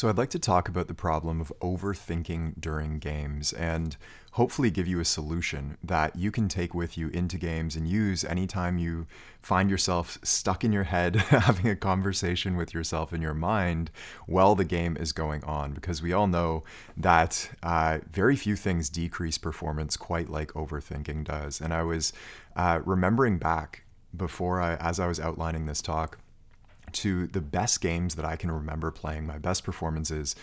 So, I'd like to talk about the problem of overthinking during games and hopefully give you a solution that you can take with you into games and use anytime you find yourself stuck in your head having a conversation with yourself in your mind while the game is going on. Because we all know that uh, very few things decrease performance quite like overthinking does. And I was uh, remembering back before I, as I was outlining this talk, to the best games that I can remember playing, my best performances.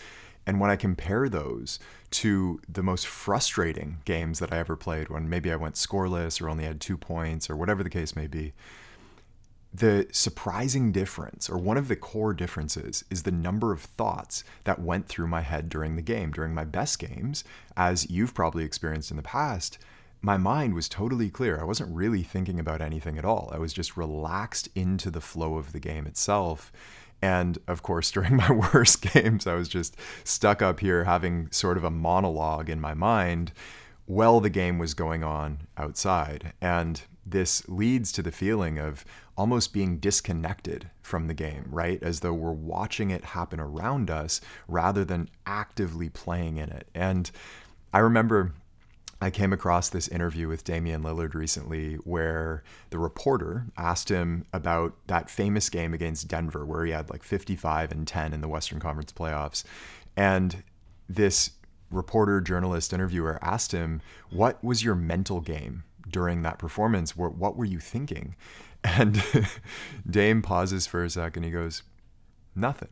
And when I compare those to the most frustrating games that I ever played, when maybe I went scoreless or only had two points or whatever the case may be, the surprising difference, or one of the core differences, is the number of thoughts that went through my head during the game. During my best games, as you've probably experienced in the past, my mind was totally clear. I wasn't really thinking about anything at all. I was just relaxed into the flow of the game itself. And of course, during my worst games, I was just stuck up here having sort of a monologue in my mind while the game was going on outside. And this leads to the feeling of almost being disconnected from the game, right? As though we're watching it happen around us rather than actively playing in it. And I remember I came across this interview with Damian Lillard recently where the reporter asked him about that famous game against Denver where he had like 55 and 10 in the Western Conference playoffs. And this reporter, journalist, interviewer asked him, What was your mental game during that performance? What were you thinking? And Dame pauses for a second. He goes, Nothing.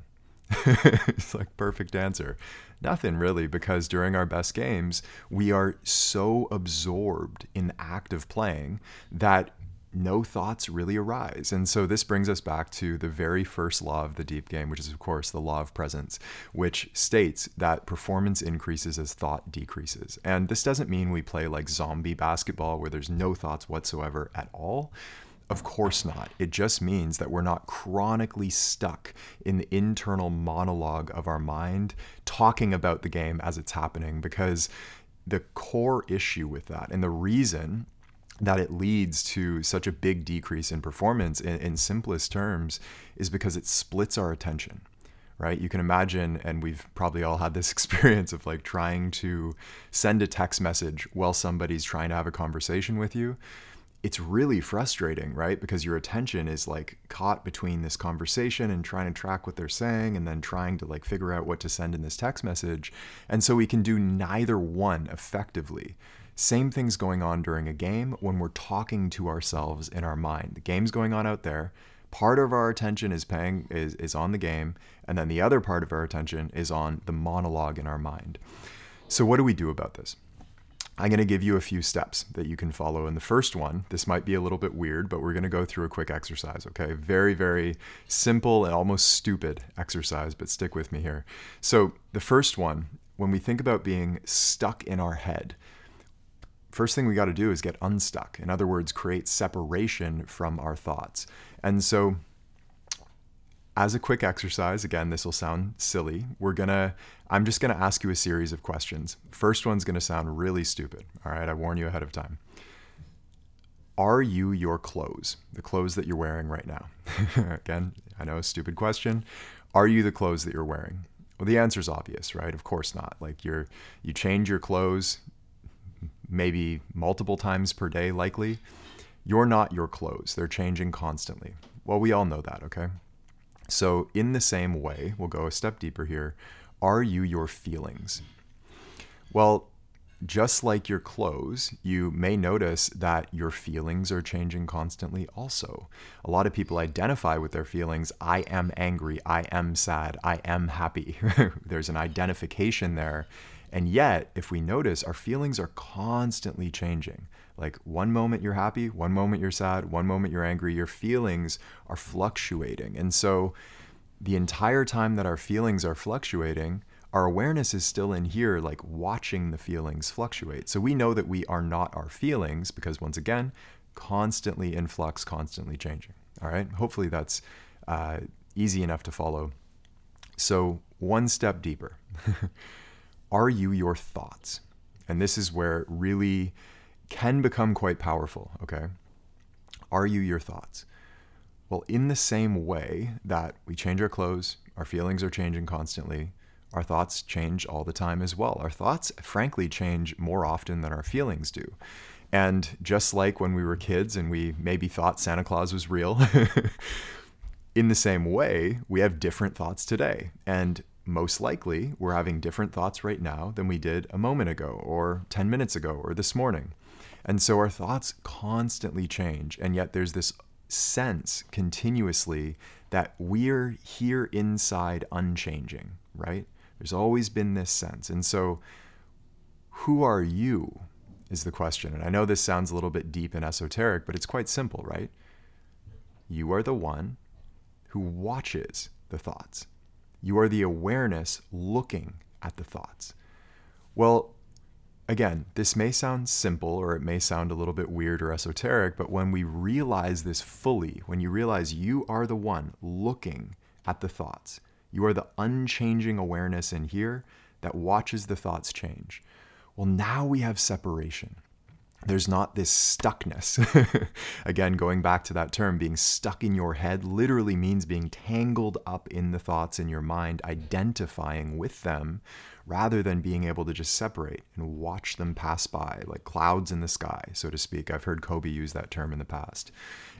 it's like perfect answer. Nothing really, because during our best games, we are so absorbed in the act of playing that no thoughts really arise. And so this brings us back to the very first law of the deep game, which is, of course, the law of presence, which states that performance increases as thought decreases. And this doesn't mean we play like zombie basketball where there's no thoughts whatsoever at all. Of course not. It just means that we're not chronically stuck in the internal monologue of our mind talking about the game as it's happening because the core issue with that and the reason that it leads to such a big decrease in performance in, in simplest terms is because it splits our attention right? You can imagine, and we've probably all had this experience of like trying to send a text message while somebody's trying to have a conversation with you it's really frustrating, right? Because your attention is like caught between this conversation and trying to track what they're saying and then trying to like figure out what to send in this text message. And so we can do neither one effectively. Same things going on during a game when we're talking to ourselves in our mind. The game's going on out there. Part of our attention is paying is, is on the game, and then the other part of our attention is on the monologue in our mind. So what do we do about this? I'm going to give you a few steps that you can follow. And the first one, this might be a little bit weird, but we're going to go through a quick exercise, okay? Very, very simple and almost stupid exercise, but stick with me here. So, the first one, when we think about being stuck in our head, first thing we got to do is get unstuck. In other words, create separation from our thoughts. And so, as a quick exercise, again, this will sound silly. We're gonna, I'm just gonna ask you a series of questions. First one's gonna sound really stupid. All right, I warn you ahead of time. Are you your clothes? The clothes that you're wearing right now? again, I know a stupid question. Are you the clothes that you're wearing? Well, the answer is obvious, right? Of course not. Like you're, you change your clothes maybe multiple times per day, likely. You're not your clothes. They're changing constantly. Well, we all know that, okay? So, in the same way, we'll go a step deeper here. Are you your feelings? Well, just like your clothes, you may notice that your feelings are changing constantly also. A lot of people identify with their feelings. I am angry. I am sad. I am happy. There's an identification there. And yet, if we notice, our feelings are constantly changing. Like one moment you're happy, one moment you're sad, one moment you're angry. Your feelings are fluctuating. And so, the entire time that our feelings are fluctuating, our awareness is still in here, like watching the feelings fluctuate. So we know that we are not our feelings because, once again, constantly in flux, constantly changing. All right. Hopefully that's uh, easy enough to follow. So, one step deeper are you your thoughts? And this is where really can become quite powerful. Okay. Are you your thoughts? Well, in the same way that we change our clothes, our feelings are changing constantly, our thoughts change all the time as well. Our thoughts, frankly, change more often than our feelings do. And just like when we were kids and we maybe thought Santa Claus was real, in the same way, we have different thoughts today. And most likely, we're having different thoughts right now than we did a moment ago, or 10 minutes ago, or this morning. And so our thoughts constantly change. And yet there's this sense continuously that we're here inside unchanging, right? There's always been this sense. And so, who are you is the question. And I know this sounds a little bit deep and esoteric, but it's quite simple, right? You are the one who watches the thoughts. You are the awareness looking at the thoughts. Well, again, this may sound simple or it may sound a little bit weird or esoteric, but when we realize this fully, when you realize you are the one looking at the thoughts, you are the unchanging awareness in here that watches the thoughts change. Well, now we have separation. There's not this stuckness. Again, going back to that term, being stuck in your head literally means being tangled up in the thoughts in your mind, identifying with them rather than being able to just separate and watch them pass by like clouds in the sky, so to speak. I've heard Kobe use that term in the past.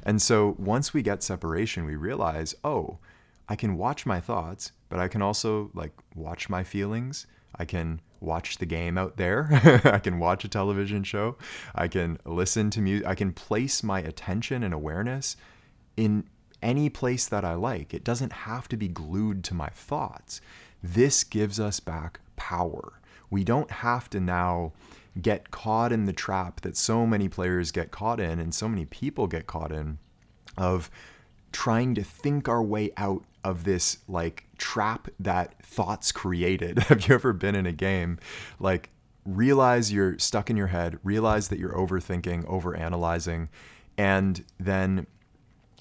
And so once we get separation, we realize, oh, I can watch my thoughts, but I can also like watch my feelings. I can watch the game out there. I can watch a television show. I can listen to music. I can place my attention and awareness in any place that I like. It doesn't have to be glued to my thoughts. This gives us back power. We don't have to now get caught in the trap that so many players get caught in and so many people get caught in of trying to think our way out of this like trap that thoughts created. Have you ever been in a game like realize you're stuck in your head, realize that you're overthinking, overanalyzing, and then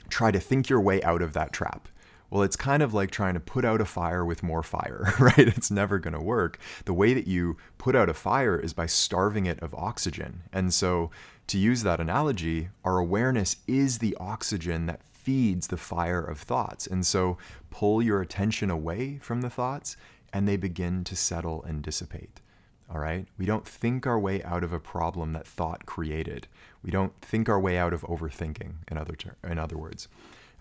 try to think your way out of that trap? Well, it's kind of like trying to put out a fire with more fire, right? It's never going to work. The way that you put out a fire is by starving it of oxygen. And so, to use that analogy, our awareness is the oxygen that feeds the fire of thoughts. And so pull your attention away from the thoughts and they begin to settle and dissipate. All right? We don't think our way out of a problem that thought created. We don't think our way out of overthinking, in other, ter- in other words.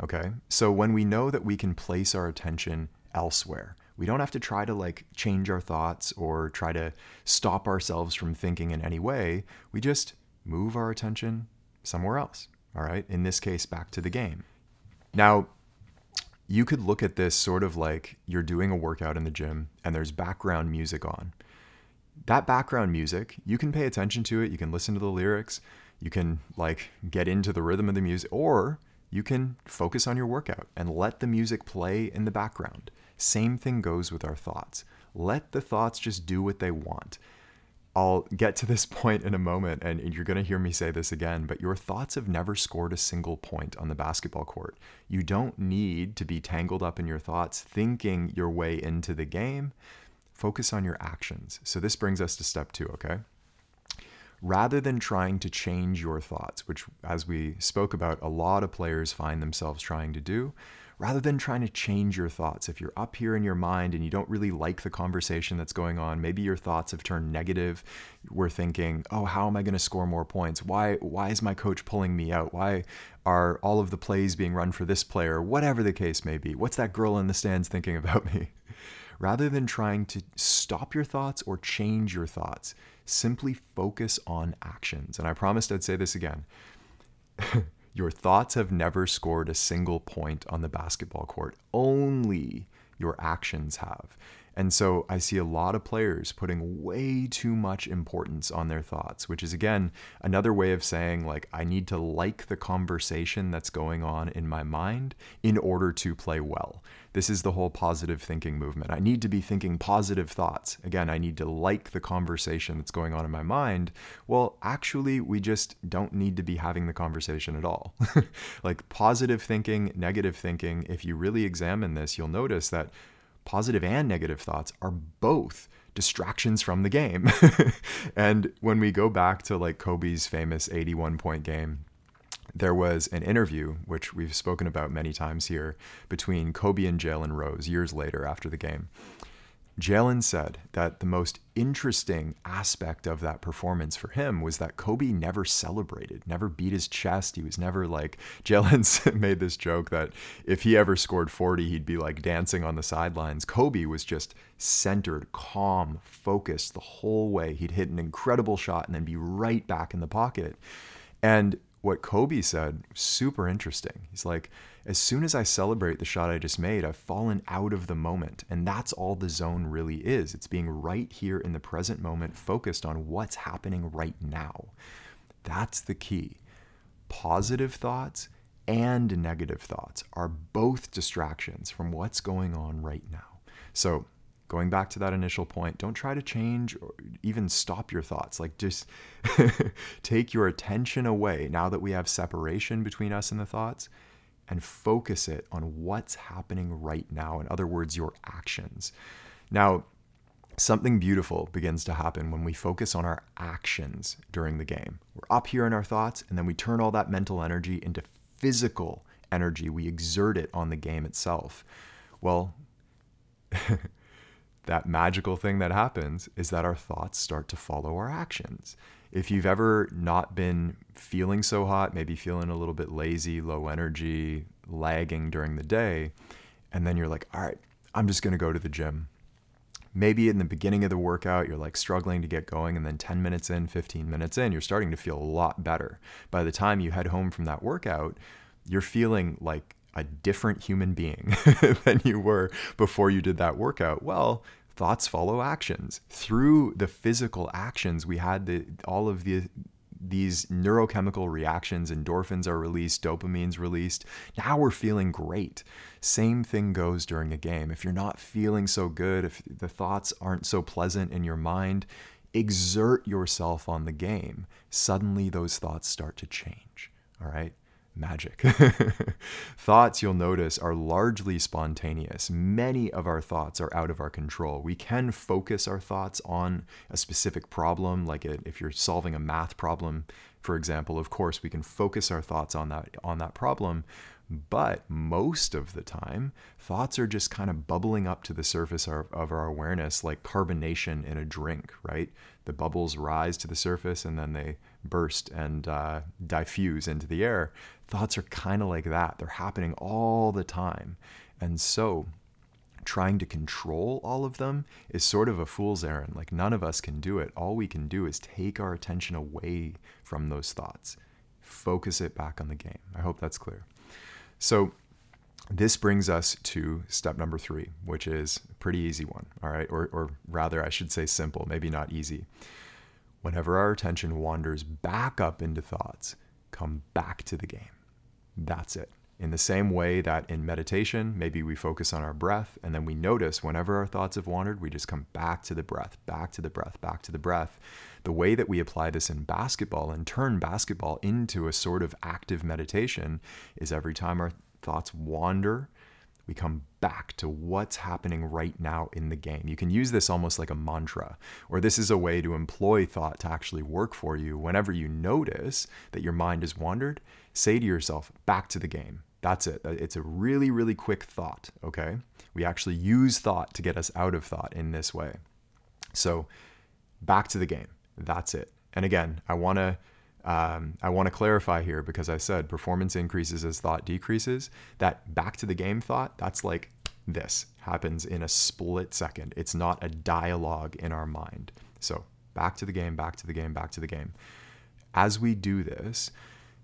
Okay? So when we know that we can place our attention elsewhere, we don't have to try to like change our thoughts or try to stop ourselves from thinking in any way. We just move our attention somewhere else. All right? In this case, back to the game. Now, you could look at this sort of like you're doing a workout in the gym and there's background music on. That background music, you can pay attention to it, you can listen to the lyrics, you can like get into the rhythm of the music, or you can focus on your workout and let the music play in the background. Same thing goes with our thoughts. Let the thoughts just do what they want. I'll get to this point in a moment, and you're going to hear me say this again, but your thoughts have never scored a single point on the basketball court. You don't need to be tangled up in your thoughts thinking your way into the game. Focus on your actions. So, this brings us to step two, okay? Rather than trying to change your thoughts, which, as we spoke about, a lot of players find themselves trying to do, rather than trying to change your thoughts. If you're up here in your mind and you don't really like the conversation that's going on, maybe your thoughts have turned negative. We're thinking, "Oh, how am I going to score more points? Why why is my coach pulling me out? Why are all of the plays being run for this player? Whatever the case may be. What's that girl in the stands thinking about me?" Rather than trying to stop your thoughts or change your thoughts, simply focus on actions. And I promised I'd say this again. Your thoughts have never scored a single point on the basketball court. Only your actions have. And so I see a lot of players putting way too much importance on their thoughts, which is again another way of saying, like, I need to like the conversation that's going on in my mind in order to play well. This is the whole positive thinking movement. I need to be thinking positive thoughts. Again, I need to like the conversation that's going on in my mind. Well, actually, we just don't need to be having the conversation at all. like positive thinking, negative thinking, if you really examine this, you'll notice that positive and negative thoughts are both distractions from the game. and when we go back to like Kobe's famous 81 point game, there was an interview, which we've spoken about many times here, between Kobe and Jalen Rose years later after the game. Jalen said that the most interesting aspect of that performance for him was that Kobe never celebrated, never beat his chest. He was never like, Jalen made this joke that if he ever scored 40, he'd be like dancing on the sidelines. Kobe was just centered, calm, focused the whole way. He'd hit an incredible shot and then be right back in the pocket. And what Kobe said, super interesting. He's like, as soon as I celebrate the shot I just made, I've fallen out of the moment. And that's all the zone really is. It's being right here in the present moment, focused on what's happening right now. That's the key. Positive thoughts and negative thoughts are both distractions from what's going on right now. So, going back to that initial point, don't try to change or even stop your thoughts. Like, just take your attention away now that we have separation between us and the thoughts and focus it on what's happening right now. In other words, your actions. Now, something beautiful begins to happen when we focus on our actions during the game. We're up here in our thoughts, and then we turn all that mental energy into physical energy. We exert it on the game itself. Well, that magical thing that happens is that our thoughts start to follow our actions if you've ever not been feeling so hot, maybe feeling a little bit lazy, low energy, lagging during the day, and then you're like, all right, I'm just going to go to the gym. Maybe in the beginning of the workout, you're like struggling to get going, and then 10 minutes in, 15 minutes in, you're starting to feel a lot better. By the time you head home from that workout, you're feeling like a different human being than you were before you did that workout. Well, thoughts follow actions. Through the physical actions, we had the, all of the these neurochemical reactions, endorphins are released, dopamine's released. Now we're feeling great. Same thing goes during a game. If you're not feeling so good, if the thoughts aren't so pleasant in your mind, exert yourself on the game. Suddenly those thoughts start to change. All right magic. thoughts, you'll notice, are largely spontaneous. Many of our thoughts are out of our control. We can focus our thoughts on a specific problem, like if you're solving a math problem, for example. Of course, we can focus our thoughts on that on that problem. But most of the time, thoughts are just kind of bubbling up to the surface of, of our awareness like carbonation in a drink, right? The bubbles rise to the surface and then they burst and uh, diffuse into the air. Thoughts are kind of like that. They're happening all the time. And so, trying to control all of them is sort of a fool's errand. Like, none of us can do it. All we can do is take our attention away from those thoughts, focus it back on the game. I hope that's clear. So, this brings us to step number three, which is a pretty easy one, all right? Or, or rather, I should say simple, maybe not easy. Whenever our attention wanders back up into thoughts, come back to the game. That's it. In the same way that in meditation, maybe we focus on our breath and then we notice whenever our thoughts have wandered, we just come back to the breath, back to the breath, back to the breath. The way that we apply this in basketball and turn basketball into a sort of active meditation is every time our thoughts wander, we come back to what's happening right now in the game. You can use this almost like a mantra, or this is a way to employ thought to actually work for you. Whenever you notice that your mind has wandered, say to yourself, back to the game. That's it. It's a really, really quick thought, okay? We actually use thought to get us out of thought in this way. So, back to the game. That's it. And again, I want to um, I want to clarify here because I said performance increases as thought decreases. That back to the game thought, that's like this happens in a split second. It's not a dialogue in our mind. So back to the game, back to the game, back to the game. As we do this,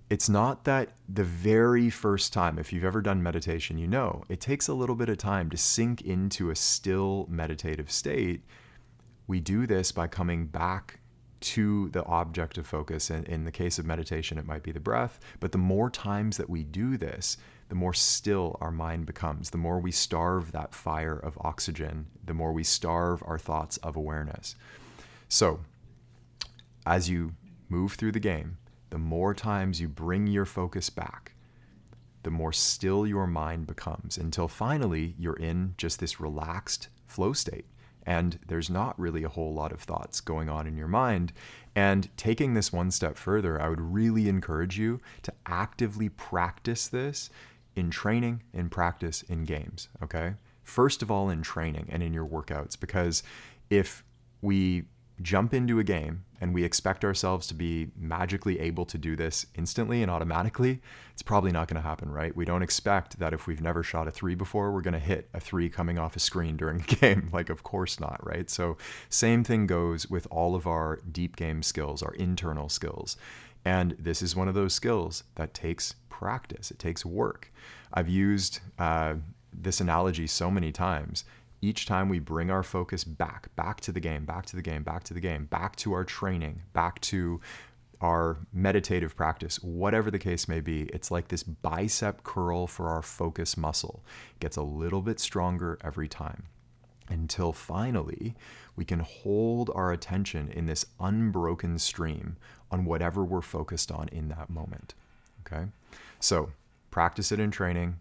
it's not that the very first time, if you've ever done meditation, you know it takes a little bit of time to sink into a still meditative state. We do this by coming back to the object of focus. And in the case of meditation, it might be the breath. But the more times that we do this, the more still our mind becomes, the more we starve that fire of oxygen, the more we starve our thoughts of awareness. So, as you move through the game, the more times you bring your focus back, the more still your mind becomes until finally you're in just this relaxed flow state and there's not really a whole lot of thoughts going on in your mind. And taking this one step further, I would really encourage you to actively practice this in training, in practice, in games. Okay. first of all in training and in your workouts, because if we jump into a game and we expect ourselves to be magically able to do this instantly and automatically, it's probably not going to happen, right? We don't expect that if we've never shot a three before, we're going to hit a three coming off a screen during a game. Like, of course not, right? So, same thing goes with all of our deep game skills, our internal skills. And this is one of those skills that takes practice, it takes work. I've used uh, this analogy so many times each time we bring our focus back, back to the game, back to the game, back to the game, back to our training, back to our meditative practice, whatever the case may be, it's like this bicep curl for our focus muscle. It gets a little bit stronger every time until finally we can hold our attention in this unbroken stream on whatever we're focused on in that moment. Okay? So, practice it in training,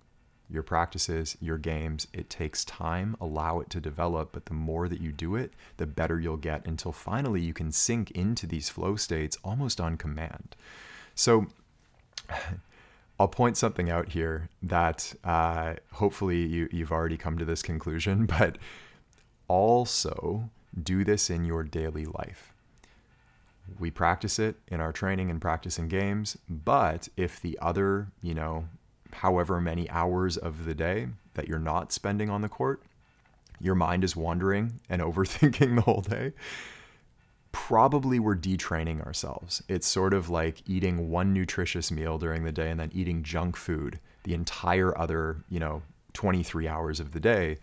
your practices, your games. It takes time, allow it to develop, but the more that you do it, the better you'll get until finally you can sink into these flow states almost on command. So, I'll point something out here that uh, hopefully you, you've already come to this conclusion, but also do this in your daily life. We practice it in our training and practice in games, but if the other, you know, however many hours of the day that you're not spending on the court, your mind is wandering and overthinking the whole day, probably we're detraining ourselves. It's sort of like eating one nutritious meal during the day and then eating junk food the entire other, you know, 23 hours of the day.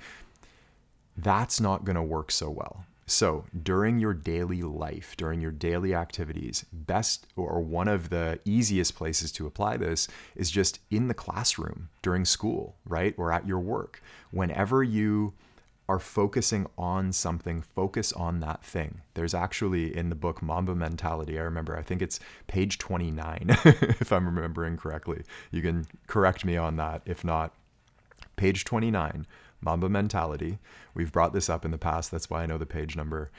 That's not going to work so well. So, during your daily life, during your daily activities, best or one of the easiest places to apply this is just in the classroom during school, right? Or at your work. Whenever you are focusing on something, focus on that thing. There's actually in the book Mamba Mentality, I remember, I think it's page 29, if I'm remembering correctly. You can correct me on that. If not, page 29 Mamba mentality. We've brought this up in the past, that's why I know the page number.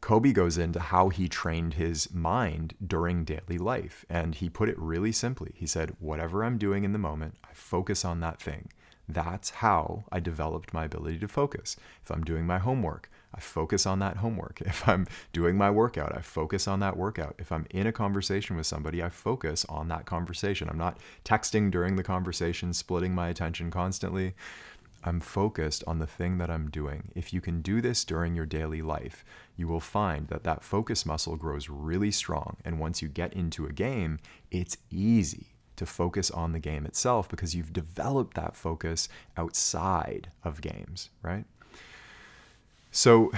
Kobe goes into how he trained his mind during daily life. And he put it really simply. He said, Whatever I'm doing in the moment, I focus on that thing. That's how I developed my ability to focus. If I'm doing my homework, I focus on that homework. If I'm doing my workout, I focus on that workout. If I'm in a conversation with somebody, I focus on that conversation. I'm not texting during the conversation, splitting my attention constantly. I'm focused on the thing that I'm doing. If you can do this during your daily life, you will find that that focus muscle grows really strong. And once you get into a game, it's easy to focus on the game itself because you've developed that focus outside of games, right? So,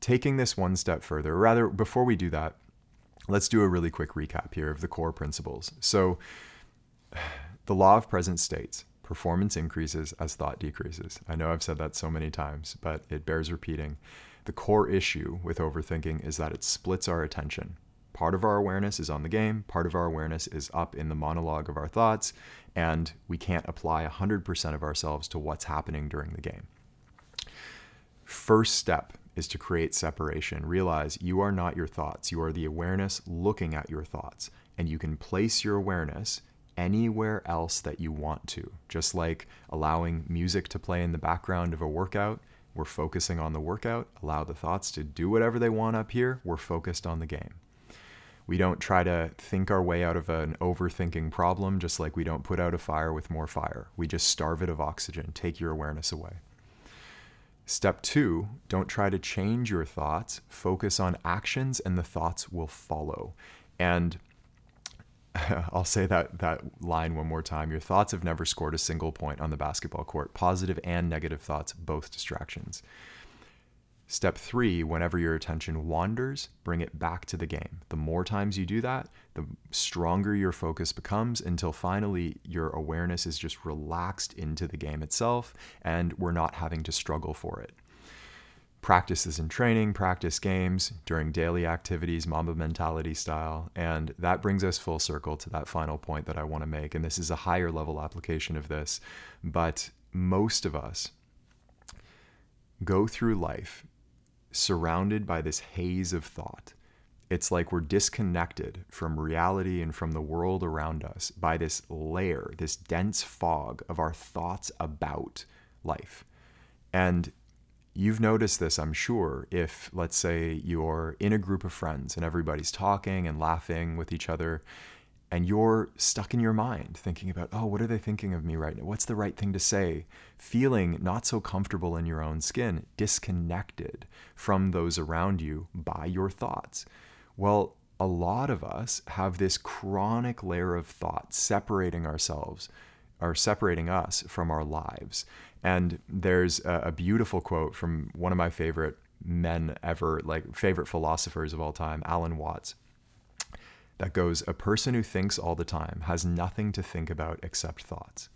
taking this one step further, rather, before we do that, let's do a really quick recap here of the core principles. So, the law of present states performance increases as thought decreases. I know I've said that so many times, but it bears repeating. The core issue with overthinking is that it splits our attention. Part of our awareness is on the game, part of our awareness is up in the monologue of our thoughts, and we can't apply 100% of ourselves to what's happening during the game. First step is to create separation. Realize you are not your thoughts, you are the awareness looking at your thoughts, and you can place your awareness anywhere else that you want to. Just like allowing music to play in the background of a workout, we're focusing on the workout. Allow the thoughts to do whatever they want up here, we're focused on the game. We don't try to think our way out of an overthinking problem, just like we don't put out a fire with more fire. We just starve it of oxygen, take your awareness away. Step two, don't try to change your thoughts. Focus on actions, and the thoughts will follow. And I'll say that that line one more time. Your thoughts have never scored a single point on the basketball court. Positive and negative thoughts, both distractions. Step three, whenever your attention wanders, bring it back to the game. The more times you do that, the stronger your focus becomes until finally your awareness is just relaxed into the game itself and we're not having to struggle for it Practice practices in training, practice games during daily activities, Mamba mentality style. And that brings us full circle to that final point that I want to make. And this is a higher level application of this. But most of us go through life surrounded by this haze of thought. It's like we're disconnected from reality and from the world around us by this layer, this dense fog of our thoughts about life. And you've noticed this, I'm sure, if let's say you're in a group of friends and everybody's talking and laughing with each other and you're stuck in your mind thinking about, oh, what are they thinking of me right now? What's the right thing to say? Feeling not so comfortable in your own skin, disconnected from those around you by your thoughts. Well, a lot of us have this chronic layer of thought separating ourselves or separating us from our lives. And there's a, a beautiful quote from one of my favorite men ever, like favorite philosophers of all time, Alan Watts that goes A person who thinks all the time has nothing to think about except thoughts.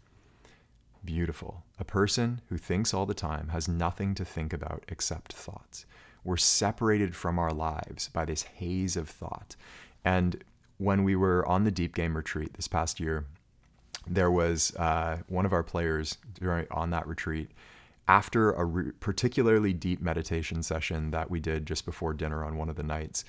Beautiful. A person who thinks all the time has nothing to think about except thoughts. We're separated from our lives by this haze of thought. And when we were on the Deep Game retreat this past year, there was uh, one of our players during, on that retreat. After a re- particularly deep meditation session that we did just before dinner on one of the nights,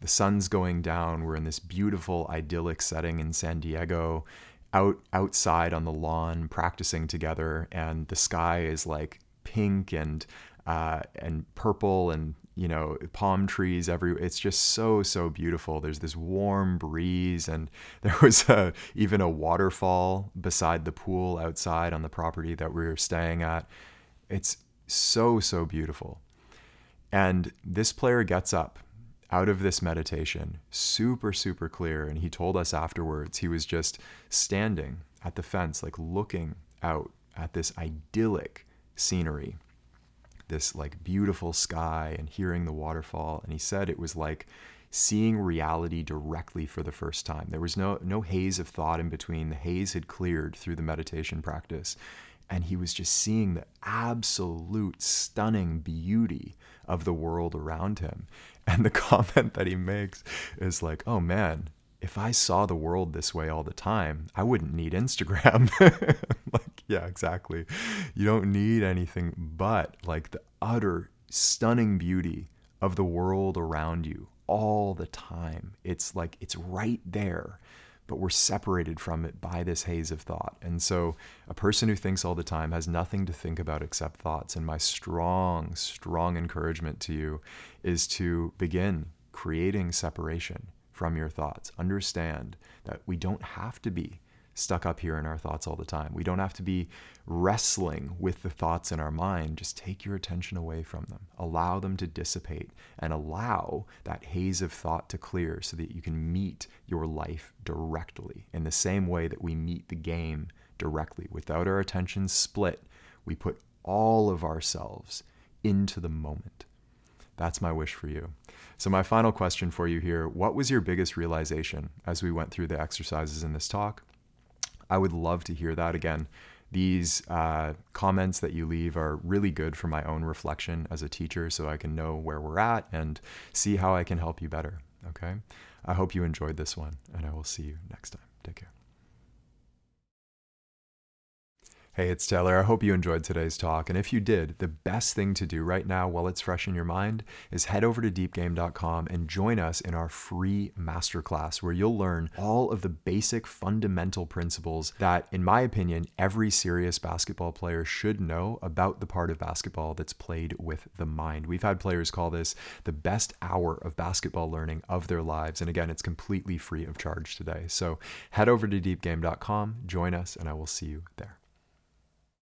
the sun's going down. We're in this beautiful, idyllic setting in San Diego, out outside on the lawn, practicing together, and the sky is like pink and uh, and purple and you know palm trees every it's just so so beautiful there's this warm breeze and there was a, even a waterfall beside the pool outside on the property that we were staying at it's so so beautiful and this player gets up out of this meditation, super, super clear. And he told us afterwards he was just standing at the fence, like looking out at this idyllic scenery, this like beautiful sky and hearing the waterfall. And he said it was like seeing reality directly for the first time. There was no no haze of thought in between. The haze had cleared through the meditation practice. And he was just seeing the absolute stunning beauty of the world around him. And the comment that he makes is like, oh man, if I saw the world this way all the time, I wouldn't need Instagram. like, yeah, exactly. You don't need anything but like the utter stunning beauty of the world around you all the time. It's like it's right there but we're separated from it by this haze of thought. And so, a person who thinks all the time has nothing to think about except thoughts. And my strong, strong encouragement to you is to begin creating separation from your thoughts. Understand that we don't have to be stuck up here in our thoughts all the time. We don't have to be wrestling with the thoughts in our mind. Just take your attention away from them, allow them to dissipate, and allow that haze of thought to clear so that you can meet your life directly in the same way that we meet the game directly. Without our attention split, we put all of ourselves into the moment. That's my wish for you. So, my final question for you here what was your biggest realization as we went through the exercises in this talk? I would love to hear that again. These uh, comments that you leave are really good for my own reflection as a teacher so I can know where we're at and see how I can help you better. Okay? I hope you enjoyed this one, and I will see you next time. Take care. Hey, it's Taylor. I hope you enjoyed today's talk. And if you did, the best thing to do right now while it's fresh in your mind is head over to deepgame.com and join us in our free masterclass where you'll learn all of the basic fundamental principles that, in my opinion, every serious basketball player should know about the part of basketball that's played with the mind. We've had players call this the best hour of basketball learning of their lives. And again, it's completely free of charge today. So head over to deepgame.com, join us, and I will see you there.